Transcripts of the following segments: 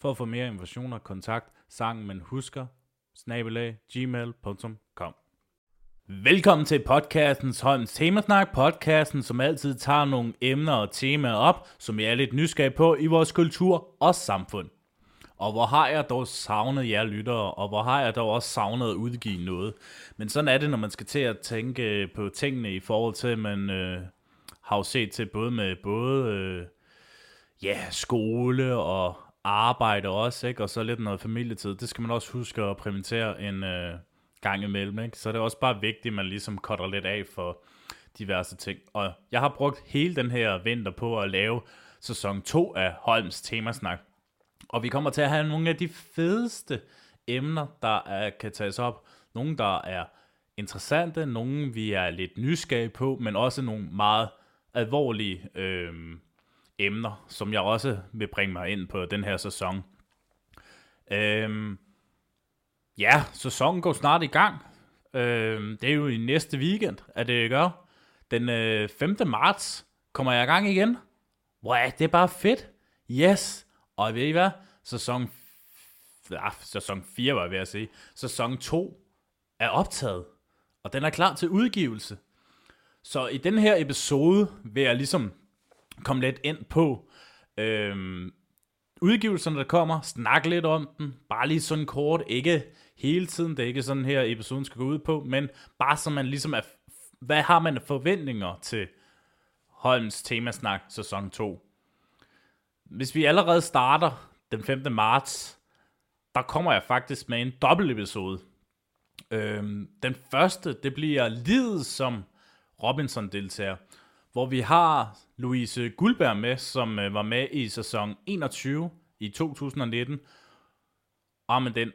For at få mere informationer, kontakt sangen man husker, snabelag, gmail.com. Velkommen til podcastens Holms Temasnak, podcasten, som altid tager nogle emner og temaer op, som jeg er lidt nysgerrig på i vores kultur og samfund. Og hvor har jeg dog savnet jer lyttere, og hvor har jeg dog også savnet at udgive noget. Men sådan er det, når man skal til at tænke øh, på tingene i forhold til, at man øh, har jo set til både med både øh, ja, skole og arbejde også, ikke? og så lidt noget familietid. Det skal man også huske at prioritere en øh, gang imellem. Ikke? Så det er også bare vigtigt, at man ligesom cutter lidt af for diverse ting. Og jeg har brugt hele den her vinter på at lave sæson 2 af Holms Temasnak. Og vi kommer til at have nogle af de fedeste emner, der er, kan tages op. Nogle, der er interessante, nogle vi er lidt nysgerrige på, men også nogle meget alvorlige øh, emner, som jeg også vil bringe mig ind på den her sæson. Øhm, ja, sæsonen går snart i gang. Øhm, det er jo i næste weekend, at det gør. Den øh, 5. marts kommer jeg i gang igen. Wow, det er bare fedt. Yes. Og ved I hvad? Sæson, ah, sæson 4 var jeg ved at sige. Sæson 2 er optaget. Og den er klar til udgivelse. Så i den her episode vil jeg ligesom komme lidt ind på øhm, udgivelserne, der kommer, snakke lidt om den, bare lige sådan kort, ikke hele tiden, det er ikke sådan her episoden skal gå ud på, men bare så man ligesom er, hvad har man forventninger til Holms temasnak sæson 2? Hvis vi allerede starter den 5. marts, der kommer jeg faktisk med en dobbelt episode. Øhm, den første, det bliver livet som Robinson-deltager hvor vi har Louise Guldberg med, som øh, var med i sæson 21 i 2019. Ah, men den,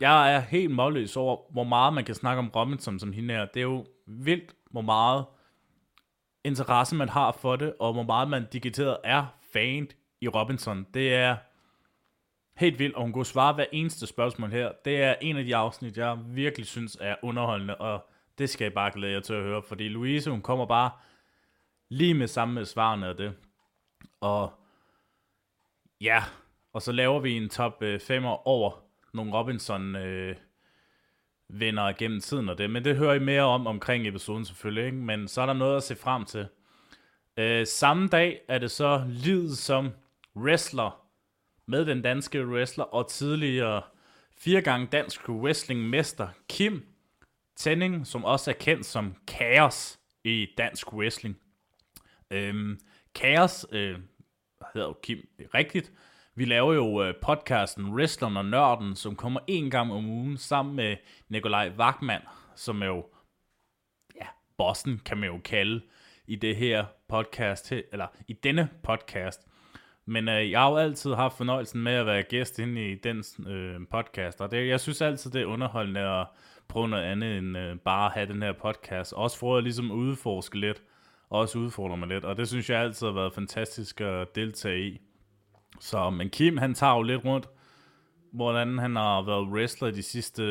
jeg er helt målløs over, hvor meget man kan snakke om Robinson som hende her. Det er jo vildt, hvor meget interesse man har for det, og hvor meget man digiteret er fan i Robinson. Det er helt vildt, og hun kunne svare hver eneste spørgsmål her. Det er en af de afsnit, jeg virkelig synes er underholdende, og det skal jeg bare glæde jer til at høre, fordi Louise, hun kommer bare lige med samme med svarene af det. Og ja, og så laver vi en top 5 øh, over nogle Robinson øh, vinder gennem tiden og det. Men det hører I mere om omkring episoden selvfølgelig, ikke? men så er der noget at se frem til. Øh, samme dag er det så livet som wrestler med den danske wrestler og tidligere fire gange dansk wrestlingmester Kim Tænding, som også er kendt som Chaos i dansk wrestling. Øhm, Kaos øh, hedder jo Kim rigtigt. Vi laver jo øh, podcasten Wrestleren og Nørden, som kommer en gang om ugen sammen med Nikolaj Wagman, som er jo, ja, bossen kan man jo kalde i det her podcast, eller i denne podcast. Men øh, jeg har jo altid haft fornøjelsen med at være gæst inde i den øh, podcast, og det, jeg synes altid, det er underholdende at prøve noget andet end øh, bare at have den her podcast. Også for ligesom at ligesom udforske lidt, også udfordrer mig lidt, og det synes jeg altid har været fantastisk at deltage i. Så, men Kim, han tager jo lidt rundt, hvordan han har været wrestler de sidste,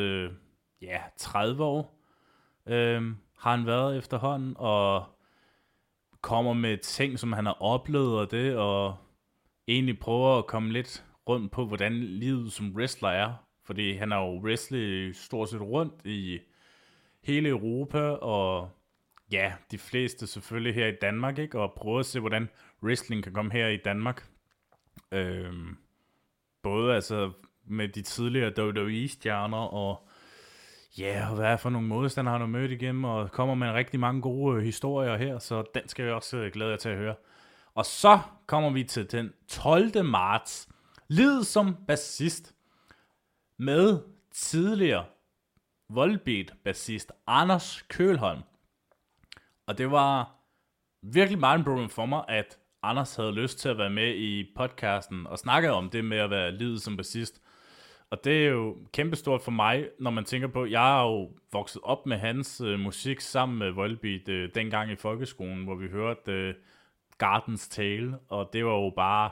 ja, 30 år, øhm, har han været efterhånden, og kommer med ting, som han har oplevet og det, og egentlig prøver at komme lidt rundt på, hvordan livet som wrestler er, fordi han har jo wrestlet stort set rundt i hele Europa, og ja, de fleste selvfølgelig her i Danmark, ikke? Og prøve at se, hvordan wrestling kan komme her i Danmark. Øhm, både altså med de tidligere WWE-stjerner, og ja, hvad er for nogle modstandere har du mødt igennem, og kommer med rigtig mange gode historier her, så den skal jeg også øh, glæde jer til at høre. Og så kommer vi til den 12. marts, Lid som bassist, med tidligere Volbeat bassist Anders Kølholm. Og det var virkelig meget problem for mig, at Anders havde lyst til at være med i podcasten og snakke om det med at være livet som bassist. Og det er jo kæmpestort for mig, når man tænker på, jeg er jo vokset op med hans øh, musik sammen med Volbeat øh, dengang i folkeskolen, hvor vi hørte øh, Gardens Tale, og det var jo bare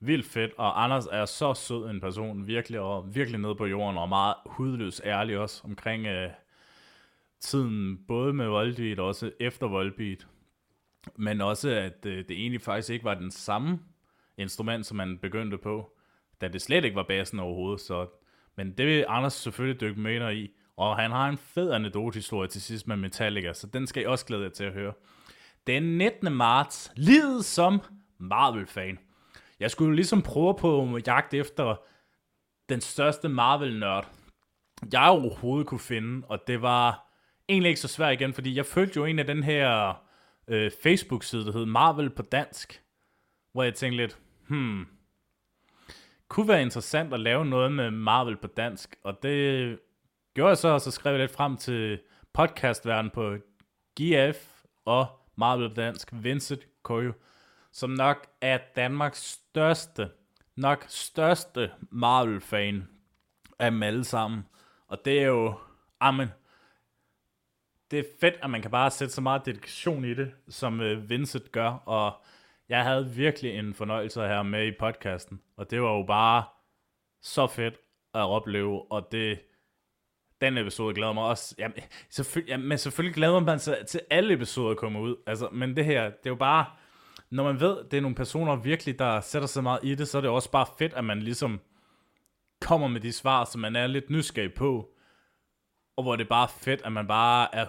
vildt fedt, og Anders er så sød en person, virkelig, og virkelig nede på jorden, og meget hudløs ærlig også omkring øh, tiden, både med Volbeat og også efter Volbeat, men også at øh, det egentlig faktisk ikke var den samme instrument, som man begyndte på, da det slet ikke var bassen overhovedet, så, men det vil Anders selvfølgelig dykke mere i, og han har en fed anekdote-historie til sidst med Metallica, så den skal jeg også glæde jer til at høre. Den 19. marts, livet som Marvel-fan. Jeg skulle ligesom prøve på jagt efter den største Marvel-nørd, jeg overhovedet kunne finde, og det var egentlig ikke så svært igen, fordi jeg følte jo en af den her øh, Facebook-side, der hed Marvel på dansk, hvor jeg tænkte lidt, hmm, kunne være interessant at lave noget med Marvel på dansk, og det gjorde jeg så, og så skrev jeg lidt frem til podcastverden på GF og Marvel på dansk, Vincent Koyo, som nok er Danmarks største, nok største Marvel-fan af dem alle sammen. Og det er jo, amen, det er fedt, at man kan bare sætte så meget dedikation i det, som øh, Vincent gør, og jeg havde virkelig en fornøjelse her med i podcasten, og det var jo bare så fedt at opleve, og det, den episode glæder mig også. Jamen, selvfølgelig, jamen, men selvfølgelig glæder man sig til alle episoder kommer ud. Altså, men det her, det er jo bare, når man ved, det er nogle personer virkelig, der sætter sig meget i det, så er det også bare fedt, at man ligesom kommer med de svar, som man er lidt nysgerrig på. Og hvor det er bare fedt, at man bare er,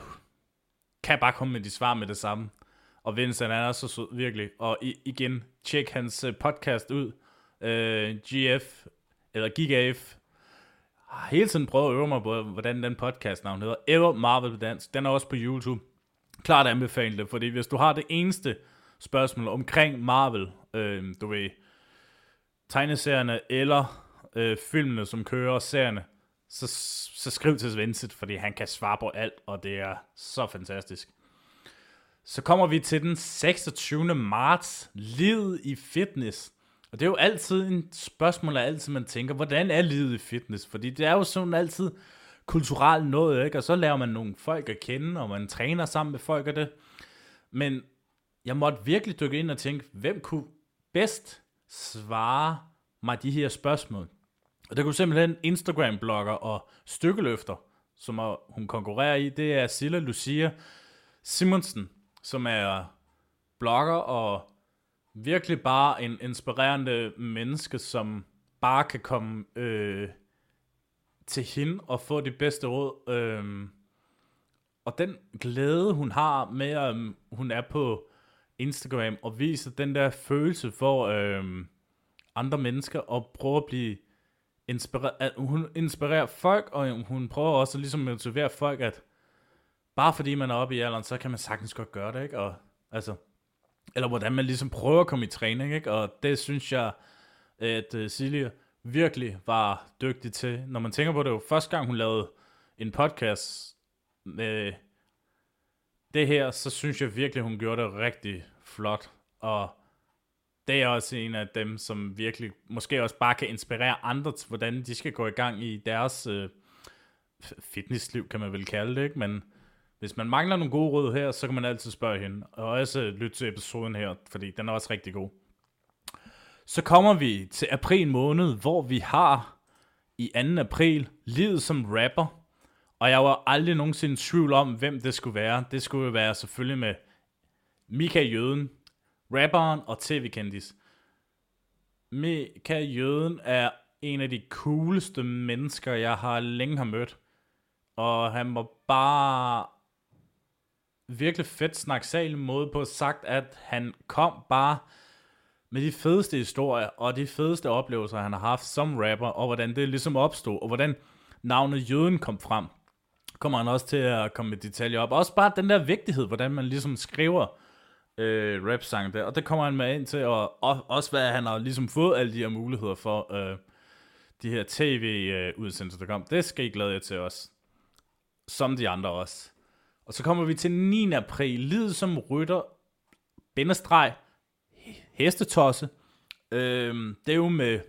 kan bare komme med de svar med det samme. Og Vincent er så sød, virkelig. Og i, igen, tjek hans øh, podcast ud. Øh, GF, eller GIGAF. Har hele tiden prøvet at øve mig på, hvordan den podcast navn hedder. Ever Marvel på dansk. Den er også på YouTube. Klart anbefale det, fordi hvis du har det eneste spørgsmål omkring Marvel, øh, du ved, tegneserierne eller øh, filmene, som kører serierne, så, så skriv til Vincent, fordi han kan svare på alt, og det er så fantastisk. Så kommer vi til den 26. marts, livet i fitness. Og det er jo altid en spørgsmål, der altid man tænker, hvordan er livet i fitness? Fordi det er jo sådan altid kulturelt noget, ikke? Og så lærer man nogle folk at kende, og man træner sammen med folk og det. Men jeg måtte virkelig dykke ind og tænke, hvem kunne bedst svare mig de her spørgsmål? Og det kunne simpelthen Instagram-blogger og stykkeløfter, som hun konkurrerer i, det er Silla Lucia Simonsen, som er blogger og virkelig bare en inspirerende menneske, som bare kan komme øh, til hende og få de bedste råd. Øh, og den glæde, hun har med, at hun er på Instagram og viser den der følelse for øh, andre mennesker og prøver at blive inspireret. Hun inspirerer folk, og hun prøver også ligesom at motivere folk, at bare fordi man er oppe i alderen, så kan man sagtens godt gøre det, ikke? Og, altså, eller hvordan man ligesom prøver at komme i træning, ikke? Og det synes jeg, at uh, Silje virkelig var dygtig til. Når man tænker på det, jo første gang hun lavede en podcast med det her, så synes jeg virkelig, hun gjorde det rigtig flot. Og det er også en af dem, som virkelig måske også bare kan inspirere andre til, hvordan de skal gå i gang i deres øh, fitnessliv, kan man vel kalde det, ikke? Men hvis man mangler nogle gode råd her, så kan man altid spørge hende. Og også lytte til episoden her, fordi den er også rigtig god. Så kommer vi til april måned, hvor vi har i 2. april livet som rapper. Og jeg var aldrig nogensinde i tvivl om, hvem det skulle være. Det skulle være selvfølgelig med Mika Jøden, rapperen og tv-kendis. Mika Jøden er en af de cooleste mennesker, jeg har længe har mødt. Og han var bare virkelig fedt snaksal måde på sagt, at han kom bare med de fedeste historier og de fedeste oplevelser, han har haft som rapper, og hvordan det ligesom opstod, og hvordan navnet Jøden kom frem. Kommer han også til at komme med detaljer op. Også bare den der vigtighed, hvordan man ligesom skriver øh, rap-sang der, og det kommer han med ind til, og, og også hvad han har ligesom fået alle de her muligheder for, øh, de her tv-udsendelser, der kom. Det skal I glæde jer til os. Som de andre også. Og så kommer vi til 9. april. Lid som rytter, bindestreg, hestetosse. Øhm, det er jo med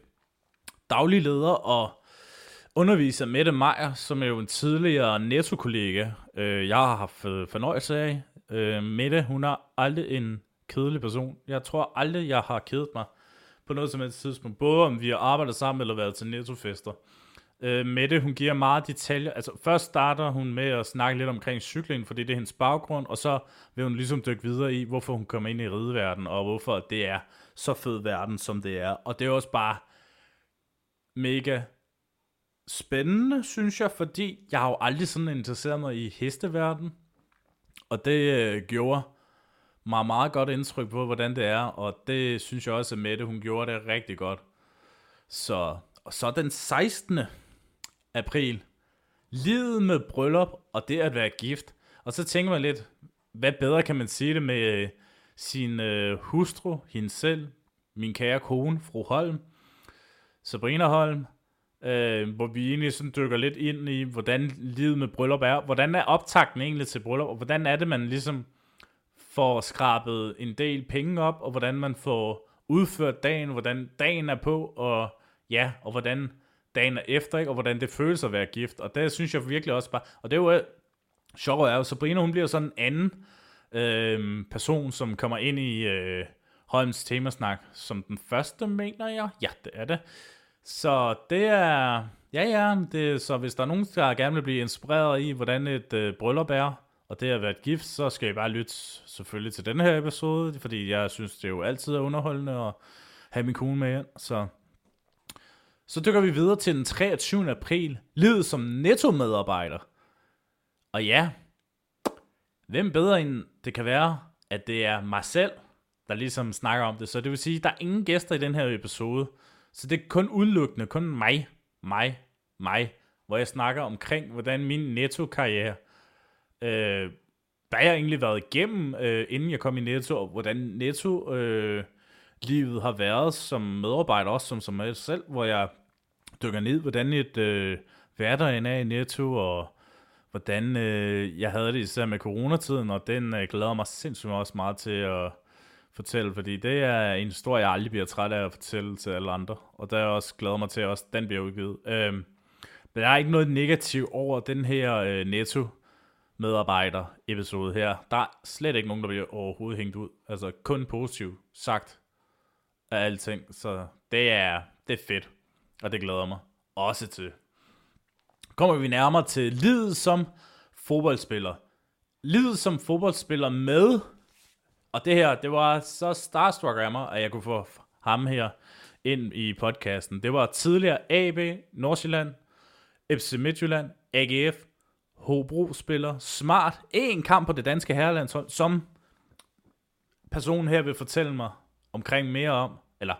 daglig leder og underviser Mette Meier, som er jo en tidligere netto-kollega, øh, jeg har haft fornøjelse af. Øh, Mette, hun er aldrig en kedelig person. Jeg tror aldrig, jeg har kedet mig på noget som helst tidspunkt. Både om vi har arbejdet sammen eller været til nettofester. Øh, Mette, hun giver meget detaljer. Altså, først starter hun med at snakke lidt omkring cykling, fordi det er hendes baggrund, og så vil hun ligesom dykke videre i, hvorfor hun kommer ind i rideverdenen, og hvorfor det er så fed verden, som det er. Og det er også bare mega spændende, synes jeg, fordi jeg har jo aldrig sådan interesseret mig i hesteverden, og det øh, gjorde mig meget godt indtryk på, hvordan det er, og det synes jeg også, at Mette, hun gjorde det rigtig godt. Så, og så den 16. april, livet med bryllup og det at være gift. Og så tænker man lidt, hvad bedre kan man sige det med øh, sin øh, hustru, hende selv, min kære kone, fru Holm, Sabrina Holm, øh, hvor vi egentlig sådan dykker lidt ind i, hvordan livet med bryllup er. Hvordan er optakten egentlig til bryllup, og hvordan er det, man ligesom får skrabet en del penge op, og hvordan man får udført dagen, hvordan dagen er på, og ja, og hvordan dagen er efter, ikke? og hvordan det føles at være gift. Og det synes jeg virkelig også bare, og det er jo sjovt er jo, Sabrina hun bliver sådan en anden øh, person, som kommer ind i øh, Holms temasnak som den første, mener jeg. Ja, det er det. Så det er, ja ja, det, så hvis der er nogen, der gerne vil blive inspireret i, hvordan et øh, bryllup er, og det at være gift, så skal I bare lytte selvfølgelig til den her episode, fordi jeg synes, det er jo altid er underholdende at have min kone med ind. Så, så dykker vi videre til den 23. april, livet som netto-medarbejder. Og ja, hvem bedre end det kan være, at det er mig selv, der ligesom snakker om det. Så det vil sige, at der er ingen gæster i den her episode. Så det er kun udelukkende, kun mig, mig, mig, hvor jeg snakker omkring, hvordan min netto-karriere Øh, hvad jeg egentlig været igennem, øh, inden jeg kom i Netto, og hvordan Netto øh, livet har været som medarbejder, også som, som mig selv, hvor jeg dykker ned, hvordan et øh, hverdagen er i Netto, og hvordan øh, jeg havde det især med coronatiden, og den øh, glæder mig sindssygt også meget til at fortælle, fordi det er en historie, jeg aldrig bliver træt af at fortælle til alle andre, og der er jeg også glæder mig til, at også den bliver udgivet. Øhm, men der er ikke noget negativt over den her øh, Netto medarbejder episode her. Der er slet ikke nogen, der bliver overhovedet hængt ud. Altså kun positivt sagt af alting. Så det er, det er fedt, og det glæder mig også til. Kommer vi nærmere til livet som fodboldspiller. Livet som fodboldspiller med, og det her, det var så starstruck af mig, at jeg kunne få ham her ind i podcasten. Det var tidligere AB, Nordsjælland, FC Midtjylland, AGF, Hobro-spiller, smart, en kamp på det danske herrelandshold, som personen her vil fortælle mig omkring mere om, eller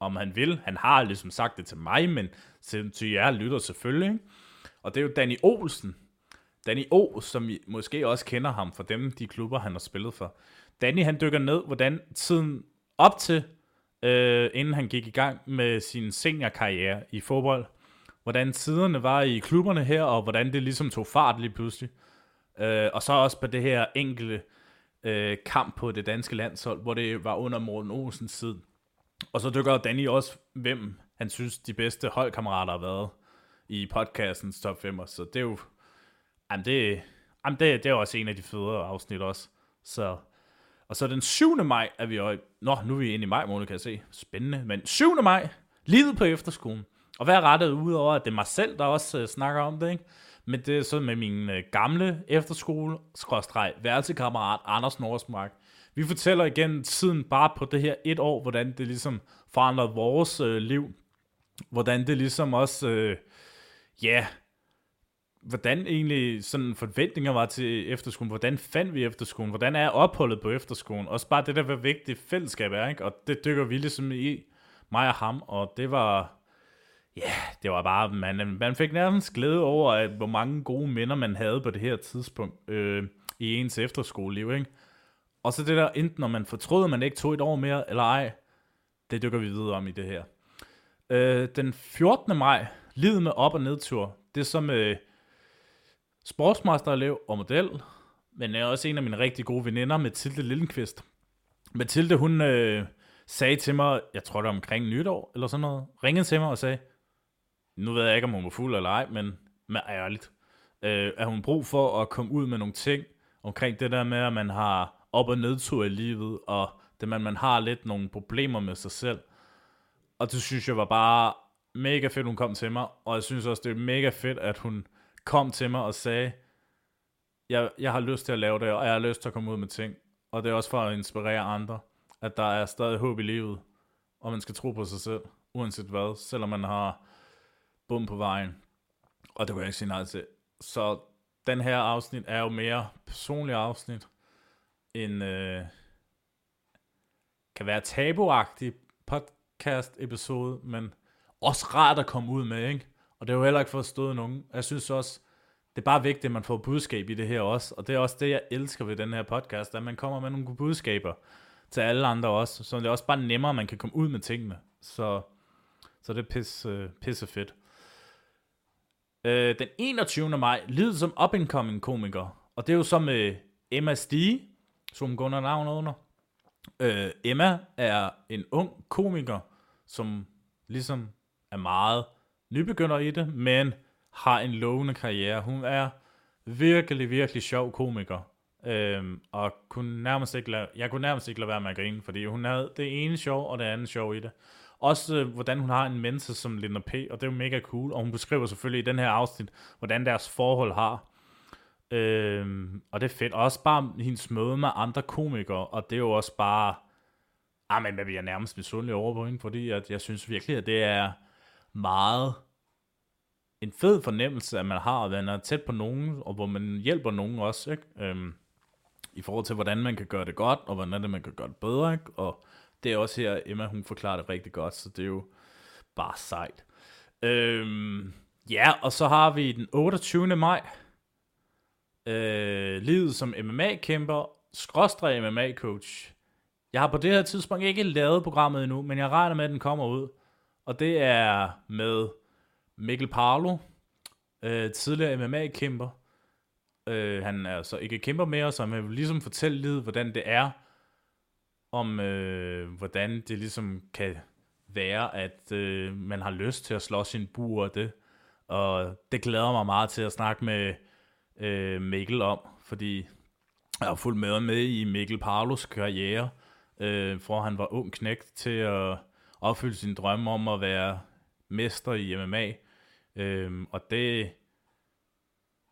om han vil. Han har ligesom sagt det til mig, men til jer lytter selvfølgelig. Ikke? Og det er jo Danny Olsen. Danny O, som I måske også kender ham for dem, de klubber, han har spillet for. Danny, han dykker ned, hvordan tiden op til, øh, inden han gik i gang med sin seniorkarriere i fodbold, hvordan tiderne var i klubberne her, og hvordan det ligesom tog fart lige pludselig. Øh, og så også på det her enkelte øh, kamp på det danske landshold, hvor det var under Morten Olsens tid. Og så dykker Danny også, hvem han synes de bedste holdkammerater har været i podcastens top 5. Så det er jo, jamen det, jamen det, det er også en af de federe afsnit også. Så, og så den 7. maj er vi jo, nå nu er vi inde i maj måned, kan jeg se. Spændende. Men 7. maj, livet på efterskolen. Og hvad er rettet ud over, at det er mig selv, der også uh, snakker om det, ikke? Men det er så med min uh, gamle efterskole, skråstreg, værelsekammerat Anders Nordsmark. Vi fortæller igen tiden bare på det her et år, hvordan det ligesom forandrede vores uh, liv. Hvordan det ligesom også, uh, ja, yeah, hvordan egentlig sådan forventninger var til efterskolen, hvordan fandt vi efterskolen, hvordan er opholdet på efterskolen, også bare det der, hvor vigtigt fællesskab er, ikke? og det dykker vi ligesom i, mig og ham, og det var, Ja, yeah, det var bare, man, man fik nærmest glæde over, at hvor mange gode minder man havde på det her tidspunkt øh, i ens efterskoleliv, ikke? Og så det der, enten når man fortrød, man ikke tog et år mere, eller ej, det dykker vi videre om i det her. Øh, den 14. maj, livet med op- og nedtur, det er som øh, sportsmasterelev og model, men er også en af mine rigtig gode veninder, Mathilde Lillenqvist. Mathilde, hun øh, sagde til mig, jeg tror det var omkring nytår, eller sådan noget, ringede til mig og sagde, nu ved jeg ikke, om hun var fuld eller ej, men med ærligt, øh, at hun brug for at komme ud med nogle ting omkring det der med, at man har op- og nedtur i livet, og det man, man har lidt nogle problemer med sig selv. Og det synes jeg var bare mega fedt, hun kom til mig, og jeg synes også, det er mega fedt, at hun kom til mig og sagde, jeg, jeg har lyst til at lave det, og jeg har lyst til at komme ud med ting. Og det er også for at inspirere andre, at der er stadig håb i livet, og man skal tro på sig selv, uanset hvad, selvom man har bum på vejen. Og det kan jeg ikke sige nej til. Så den her afsnit er jo mere personlig afsnit, end øh, kan være tabuagtig podcast episode, men også rart at komme ud med, ikke? Og det er jo heller ikke for at støde nogen. Jeg synes også, det er bare vigtigt, at man får budskab i det her også. Og det er også det, jeg elsker ved den her podcast, at man kommer med nogle budskaber til alle andre også. Så det er også bare nemmere, at man kan komme ud med tingene. Så, så det er pisse, pisse fedt. Øh, den 21. maj, lyder som up-and-coming komiker. Og det er jo så med Emma Stige, som går under navnet under. Øh, Emma er en ung komiker, som ligesom er meget nybegynder i det, men har en lovende karriere. Hun er virkelig, virkelig sjov komiker. Øhm, og kunne nærmest ikke lade, jeg kunne nærmest ikke lade være med at grine, fordi hun havde det ene sjov og det andet sjov i det. Også øh, hvordan hun har en mentor som Linda P., og det er jo mega cool. Og hun beskriver selvfølgelig i den her afsnit, hvordan deres forhold har. Øhm, og det er fedt. Også bare hendes møde med andre komikere, og det er jo også bare... Ah, men jeg bliver nærmest misundelig over på hende, fordi at jeg synes virkelig, at det er meget en fed fornemmelse, at man har, at man er tæt på nogen, og hvor man hjælper nogen også, ikke? Øhm, i forhold til, hvordan man kan gøre det godt, og hvordan det, man kan gøre det bedre, ikke? Og det er også her, Emma, hun forklarer det rigtig godt, så det er jo bare sejt. Øhm, ja, og så har vi den 28. maj, øh, livet som MMA-kæmper, skråstrej MMA-coach. Jeg har på det her tidspunkt ikke lavet programmet endnu, men jeg regner med, at den kommer ud. Og det er med Mikkel Parlo, øh, tidligere MMA-kæmper. Øh, han er så ikke kæmper mere, så han vil ligesom fortælle lidt, hvordan det er, om øh, hvordan det ligesom kan være, at øh, man har lyst til at slå sin bur og det. Og det glæder mig meget til at snakke med øh, Mikkel om, fordi jeg har fulgt med med i Mikkel Parlos karriere, øh, fra han var ung knægt til at opfylde sin drømme om at være mester i MMA. Øhm, og det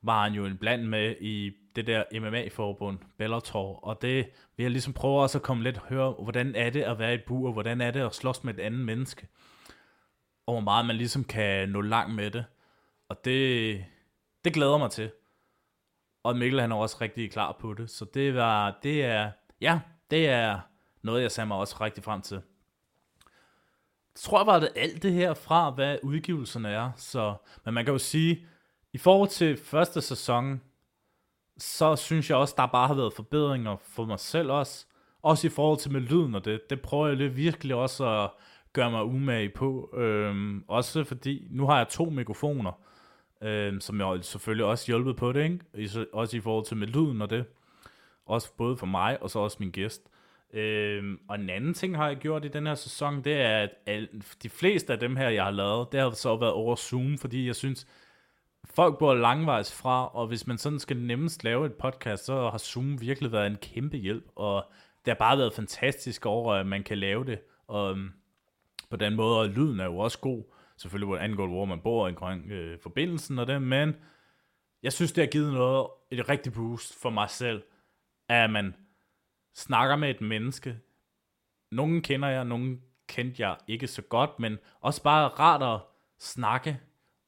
var han jo en bland med i det der MMA-forbund, Bellator, og det vil jeg ligesom prøve også at komme lidt og høre, hvordan er det at være i et bur, hvordan er det at slås med et andet menneske, og hvor meget man ligesom kan nå langt med det. Og det, det glæder mig til. Og Mikkel han er også rigtig klar på det, så det var, det er, ja, det er noget, jeg ser mig også rigtig frem til. Jeg tror bare, det alt det her fra, hvad udgivelserne er. Så, men man kan jo sige, i forhold til første sæson, så synes jeg også, der bare har været forbedringer for mig selv også. Også i forhold til med lyden og det. Det prøver jeg lidt virkelig også at gøre mig umage på. Øhm, også fordi, nu har jeg to mikrofoner, øhm, som jeg selvfølgelig også hjulpet på det, ikke? Også i forhold til med lyden og det. Også både for mig, og så også min gæst. Øhm, og en anden ting har jeg gjort i den her sæson, det er, at al, de fleste af dem her, jeg har lavet, det har så været over Zoom, fordi jeg synes, folk bor langvejs fra, og hvis man sådan skal nemmest lave et podcast, så har Zoom virkelig været en kæmpe hjælp, og det har bare været fantastisk over, at man kan lave det, og øhm, på den måde, og lyden er jo også god, selvfølgelig hvor det angår, hvor man bor omkring øh, forbindelsen og det, men jeg synes, det har givet noget, et rigtig boost for mig selv, at man snakker med et menneske. Nogle kender jeg, nogle kendte jeg ikke så godt, men også bare rart at snakke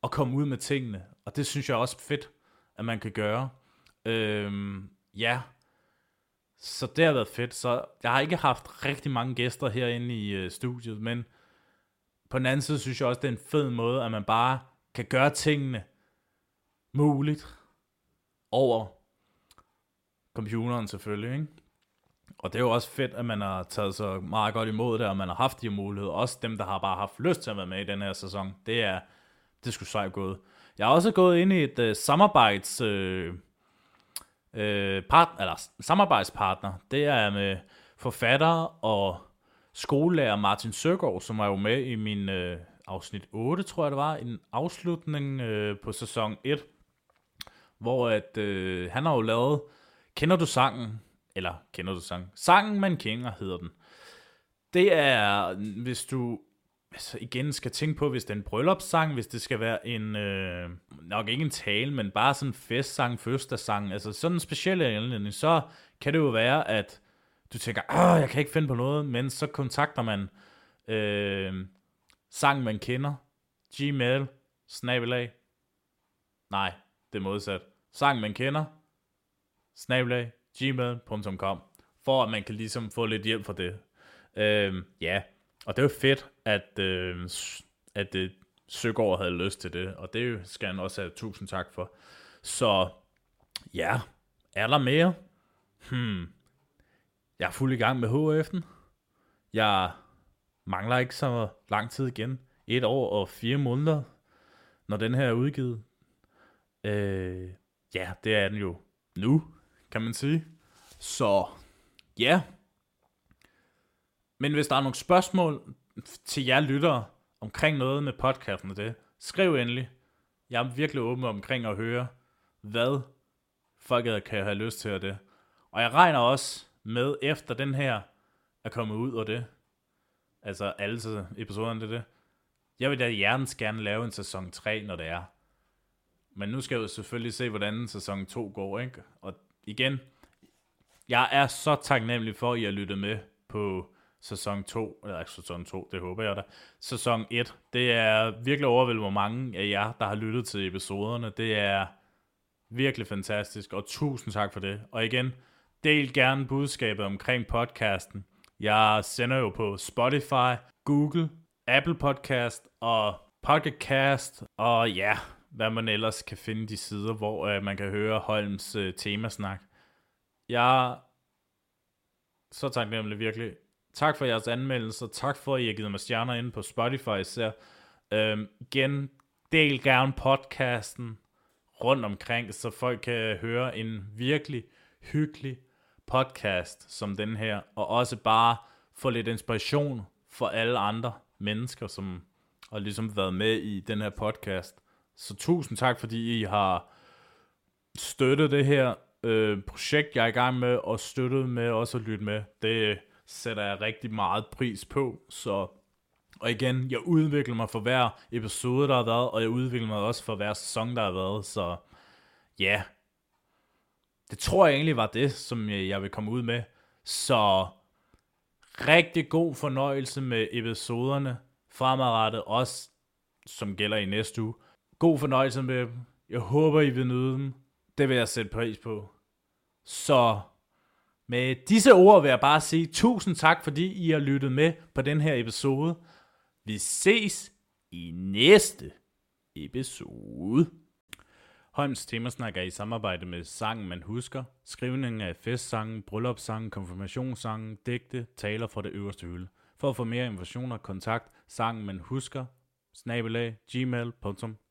og komme ud med tingene. Og det synes jeg også fedt, at man kan gøre. Øhm, ja, så det har været fedt. Så jeg har ikke haft rigtig mange gæster herinde i øh, studiet, men på den anden side synes jeg også, det er en fed måde, at man bare kan gøre tingene muligt over computeren selvfølgelig, ikke? Og det er jo også fedt, at man har taget så meget godt imod det, og man har haft de muligheder. Også dem, der har bare haft lyst til at være med i den her sæson. Det er, det skulle sejt gået. Jeg har også gået ind i et øh, samarbejds... øh, øh, part, eller samarbejdspartner. Det er med forfatter og skolelærer Martin Søgaard, som var jo med i min øh, afsnit 8, tror jeg det var, en afslutning øh, på sæson 1, hvor at, øh, han har jo lavet, kender du sangen, eller kender du sangen? Sangen man kender hedder den. Det er, hvis du altså igen skal tænke på, hvis det er en bryllupssang, hvis det skal være en, øh, nok ikke en tale, men bare sådan en festsang, fødselsdagssang, altså sådan en speciel anledning, så kan det jo være, at du tænker, åh, jeg kan ikke finde på noget, men så kontakter man øh, sang, man kender, gmail, snabelag, nej, det er modsat, sang, man kender, snabelag, gmail.com, for at man kan ligesom få lidt hjælp for det. Øh, ja, og det er jo fedt, at, øhm, øh, at det, Søgaard havde lyst til det, og det skal han også have tusind tak for. Så ja, er der mere? Hmm. Jeg er fuld i gang med HF'en. Jeg mangler ikke så lang tid igen. Et år og fire måneder, når den her er udgivet. Øh, ja, det er den jo nu, kan man sige. Så ja. Men hvis der er nogle spørgsmål til jer lyttere omkring noget med podcasten og det, skriv endelig. Jeg er virkelig åben omkring at høre, hvad folket kan have lyst til at det. Og jeg regner også med, efter den her er kommet ud og det, altså alle episoderne det, det, jeg vil da hjertens gerne lave en sæson 3, når det er. Men nu skal jeg jo selvfølgelig se, hvordan sæson 2 går, ikke? Og igen, jeg er så taknemmelig for, at I har lyttet med på sæson 2, eller ikke sæson 2, det håber jeg da, sæson 1. Det er virkelig overvældende, hvor mange af jer, der har lyttet til episoderne. Det er virkelig fantastisk, og tusind tak for det. Og igen, del gerne budskabet omkring podcasten. Jeg sender jo på Spotify, Google, Apple Podcast og Podcast, og ja, hvad man ellers kan finde de sider, hvor øh, man kan høre Holms øh, temasnak. Jeg er så taknemmelig virkelig Tak for jeres anmeldelser. Tak for, at I har givet mig stjerner inde på Spotify især. Øhm, igen, del gerne podcasten rundt omkring, så folk kan høre en virkelig hyggelig podcast som den her, og også bare få lidt inspiration for alle andre mennesker, som har ligesom været med i den her podcast. Så tusind tak, fordi I har støttet det her øh, projekt, jeg er i gang med, og støttet med også at lytte med. Det sætter jeg rigtig meget pris på, så og igen, jeg udvikler mig for hver episode, der har været, og jeg udvikler mig også for hver sæson, der har været, så ja, yeah. det tror jeg egentlig var det, som jeg vil komme ud med. Så rigtig god fornøjelse med episoderne fremadrettet, også som gælder i næste uge. God fornøjelse med dem. Jeg håber, I vil nyde dem. Det vil jeg sætte pris på. Så med disse ord vil jeg bare sige tusind tak, fordi I har lyttet med på den her episode. Vi ses i næste episode. Holms Temasnak er i samarbejde med Sangen Man Husker, skrivning af festsangen, bryllupssangen, konfirmationssangen, digte, taler fra det øverste hylde. For at få mere informationer, kontakt, sangen man husker, snabelag, gmail.com.